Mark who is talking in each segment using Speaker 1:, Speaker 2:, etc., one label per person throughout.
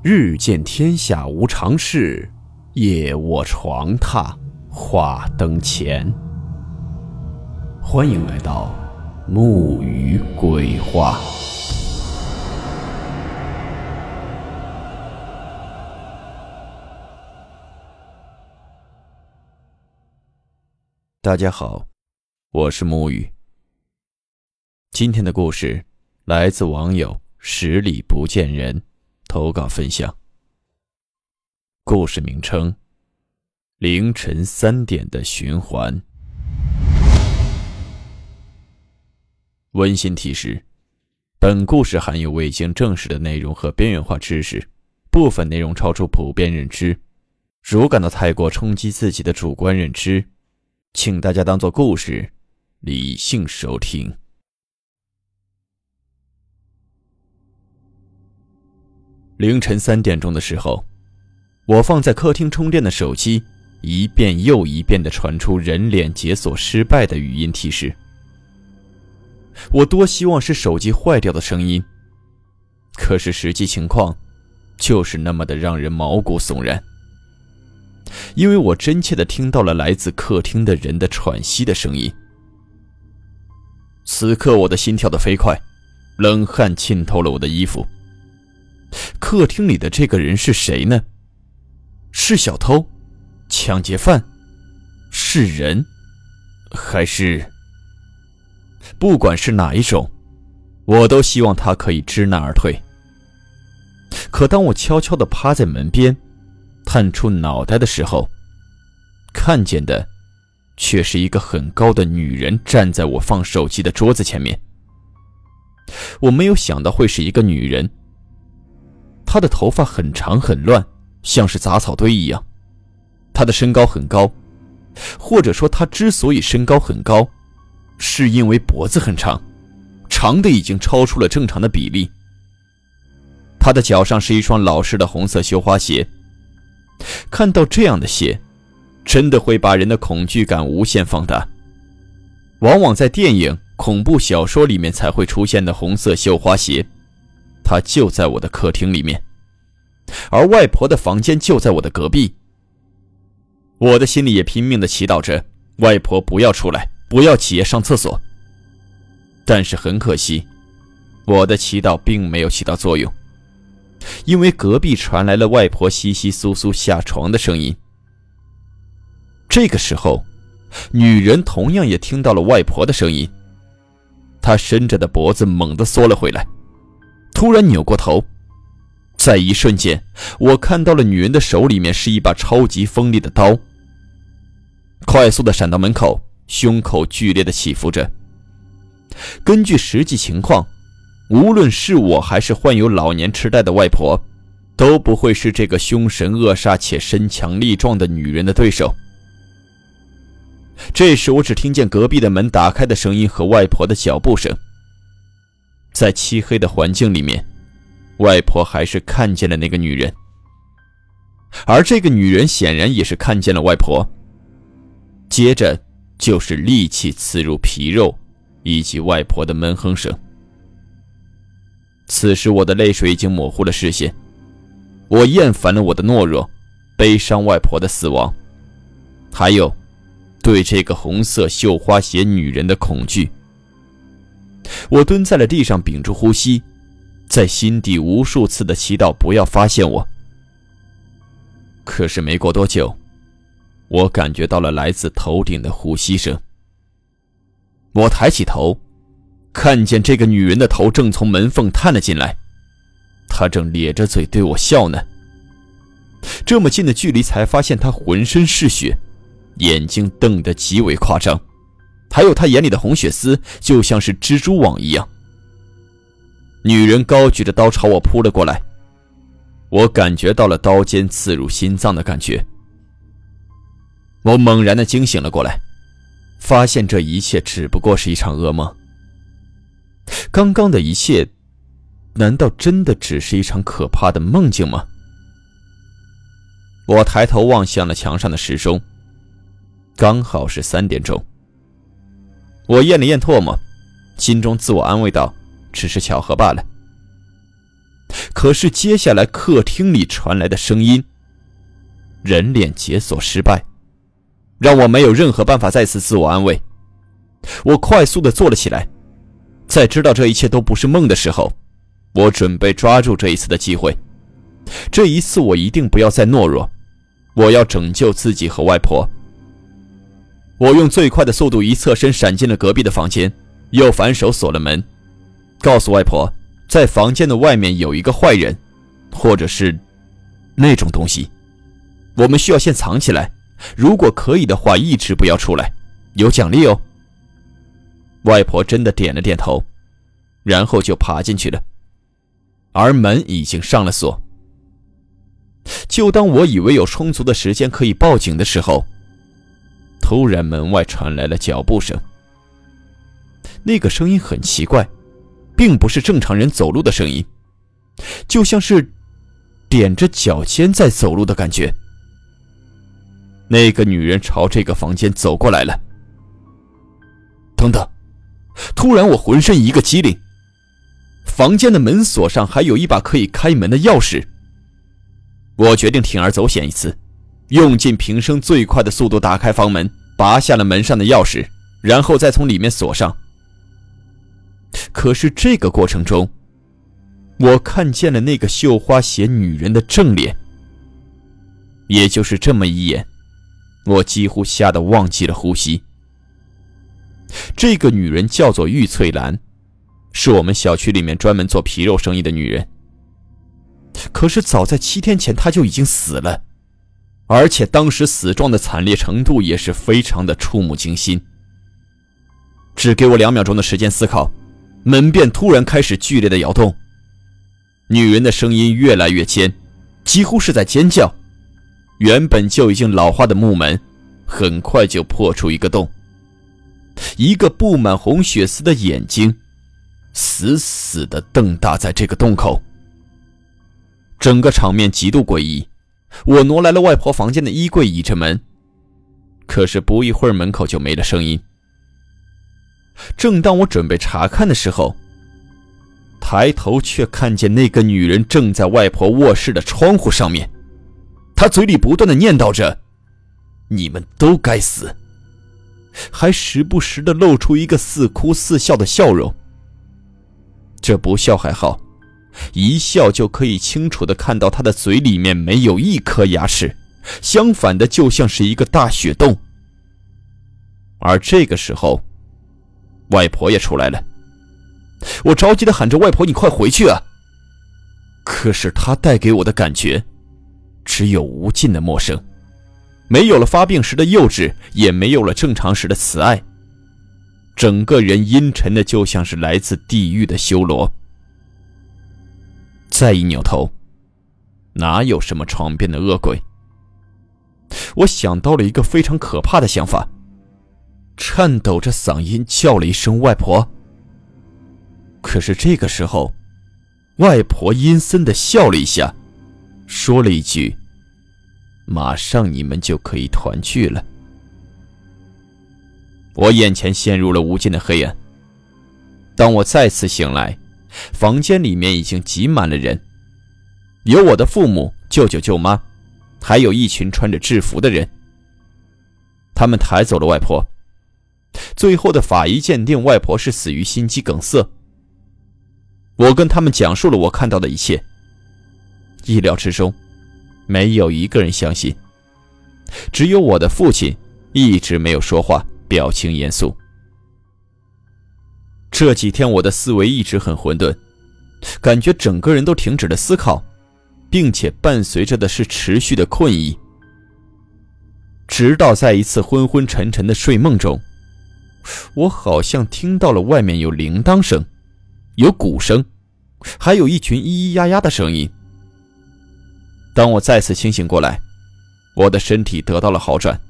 Speaker 1: 日见天下无常事，夜卧床榻话灯前。欢迎来到木鱼鬼话。大家好，我是木鱼。今天的故事来自网友十里不见人。投稿分享。故事名称：凌晨三点的循环。温馨提示：本故事含有未经证实的内容和边缘化知识，部分内容超出普遍认知。如感到太过冲击自己的主观认知，请大家当做故事，理性收听。凌晨三点钟的时候，我放在客厅充电的手机，一遍又一遍的传出人脸解锁失败的语音提示。我多希望是手机坏掉的声音，可是实际情况，就是那么的让人毛骨悚然。因为我真切的听到了来自客厅的人的喘息的声音。此刻我的心跳的飞快，冷汗浸透了我的衣服。客厅里的这个人是谁呢？是小偷、抢劫犯，是人，还是……不管是哪一种，我都希望他可以知难而退。可当我悄悄地趴在门边，探出脑袋的时候，看见的却是一个很高的女人站在我放手机的桌子前面。我没有想到会是一个女人。他的头发很长很乱，像是杂草堆一样。他的身高很高，或者说他之所以身高很高，是因为脖子很长，长的已经超出了正常的比例。他的脚上是一双老式的红色绣花鞋。看到这样的鞋，真的会把人的恐惧感无限放大。往往在电影、恐怖小说里面才会出现的红色绣花鞋。它就在我的客厅里面，而外婆的房间就在我的隔壁。我的心里也拼命的祈祷着外婆不要出来，不要起夜上厕所。但是很可惜，我的祈祷并没有起到作用，因为隔壁传来了外婆窸窸窣窣下床的声音。这个时候，女人同样也听到了外婆的声音，她伸着的脖子猛地缩了回来。突然扭过头，在一瞬间，我看到了女人的手里面是一把超级锋利的刀。快速的闪到门口，胸口剧烈的起伏着。根据实际情况，无论是我还是患有老年痴呆的外婆，都不会是这个凶神恶煞且身强力壮的女人的对手。这时，我只听见隔壁的门打开的声音和外婆的脚步声。在漆黑的环境里面，外婆还是看见了那个女人，而这个女人显然也是看见了外婆。接着就是利器刺入皮肉，以及外婆的闷哼声。此时我的泪水已经模糊了视线，我厌烦了我的懦弱，悲伤外婆的死亡，还有对这个红色绣花鞋女人的恐惧。我蹲在了地上，屏住呼吸，在心底无数次的祈祷不要发现我。可是没过多久，我感觉到了来自头顶的呼吸声。我抬起头，看见这个女人的头正从门缝探了进来，她正咧着嘴对我笑呢。这么近的距离，才发现她浑身是血，眼睛瞪得极为夸张。还有她眼里的红血丝，就像是蜘蛛网一样。女人高举着刀朝我扑了过来，我感觉到了刀尖刺入心脏的感觉。我猛然的惊醒了过来，发现这一切只不过是一场噩梦。刚刚的一切，难道真的只是一场可怕的梦境吗？我抬头望向了墙上的时钟，刚好是三点钟。我咽了咽唾沫，心中自我安慰道：“只是巧合罢了。”可是接下来客厅里传来的声音，人脸解锁失败，让我没有任何办法再次自我安慰。我快速的坐了起来，在知道这一切都不是梦的时候，我准备抓住这一次的机会。这一次我一定不要再懦弱，我要拯救自己和外婆。我用最快的速度一侧身闪进了隔壁的房间，又反手锁了门，告诉外婆，在房间的外面有一个坏人，或者是那种东西，我们需要先藏起来，如果可以的话，一直不要出来，有奖励哦。外婆真的点了点头，然后就爬进去了，而门已经上了锁。就当我以为有充足的时间可以报警的时候，突然门外传来了脚步声。那个声音很奇怪，并不是正常人走路的声音，就像是踮着脚尖在走路的感觉。那个女人朝这个房间走过来了。等等！突然，我浑身一个机灵。房间的门锁上还有一把可以开门的钥匙。我决定铤而走险一次，用尽平生最快的速度打开房门，拔下了门上的钥匙，然后再从里面锁上。可是这个过程中，我看见了那个绣花鞋女人的正脸。也就是这么一眼，我几乎吓得忘记了呼吸。这个女人叫做玉翠兰，是我们小区里面专门做皮肉生意的女人。可是早在七天前，她就已经死了，而且当时死状的惨烈程度也是非常的触目惊心。只给我两秒钟的时间思考，门便突然开始剧烈的摇动。女人的声音越来越尖，几乎是在尖叫。原本就已经老化的木门，很快就破出一个洞。一个布满红血丝的眼睛，死死地瞪大在这个洞口。整个场面极度诡异。我挪来了外婆房间的衣柜，倚着门。可是不一会儿，门口就没了声音。正当我准备查看的时候，抬头却看见那个女人正在外婆卧室的窗户上面，她嘴里不断的念叨着：“你们都该死。”还时不时的露出一个似哭似笑的笑容。这不笑还好，一笑就可以清楚的看到他的嘴里面没有一颗牙齿，相反的就像是一个大血洞。而这个时候，外婆也出来了。我着急的喊着：“外婆，你快回去啊！”可是她带给我的感觉，只有无尽的陌生。没有了发病时的幼稚，也没有了正常时的慈爱。整个人阴沉的，就像是来自地狱的修罗。再一扭头，哪有什么床边的恶鬼？我想到了一个非常可怕的想法，颤抖着嗓音叫了一声“外婆”。可是这个时候，外婆阴森的笑了一下，说了一句。马上你们就可以团聚了。我眼前陷入了无尽的黑暗。当我再次醒来，房间里面已经挤满了人，有我的父母、舅舅、舅妈，还有一群穿着制服的人。他们抬走了外婆，最后的法医鉴定外婆是死于心肌梗塞。我跟他们讲述了我看到的一切，意料之中。没有一个人相信，只有我的父亲一直没有说话，表情严肃。这几天我的思维一直很混沌，感觉整个人都停止了思考，并且伴随着的是持续的困意。直到在一次昏昏沉沉的睡梦中，我好像听到了外面有铃铛声，有鼓声，还有一群咿咿呀呀的声音。当我再次清醒过来，我的身体得到了好转，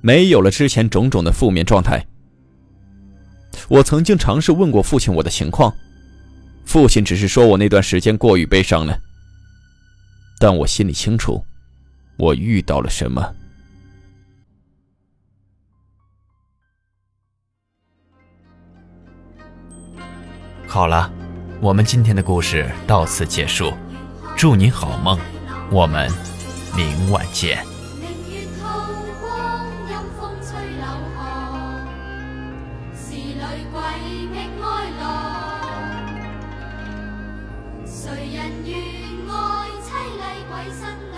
Speaker 1: 没有了之前种种的负面状态。我曾经尝试问过父亲我的情况，父亲只是说我那段时间过于悲伤了。但我心里清楚，我遇到了什么。
Speaker 2: 好了，我们今天的故事到此结束。祝你好梦，我们明晚见。
Speaker 3: 谁人愿爱凄厉鬼身？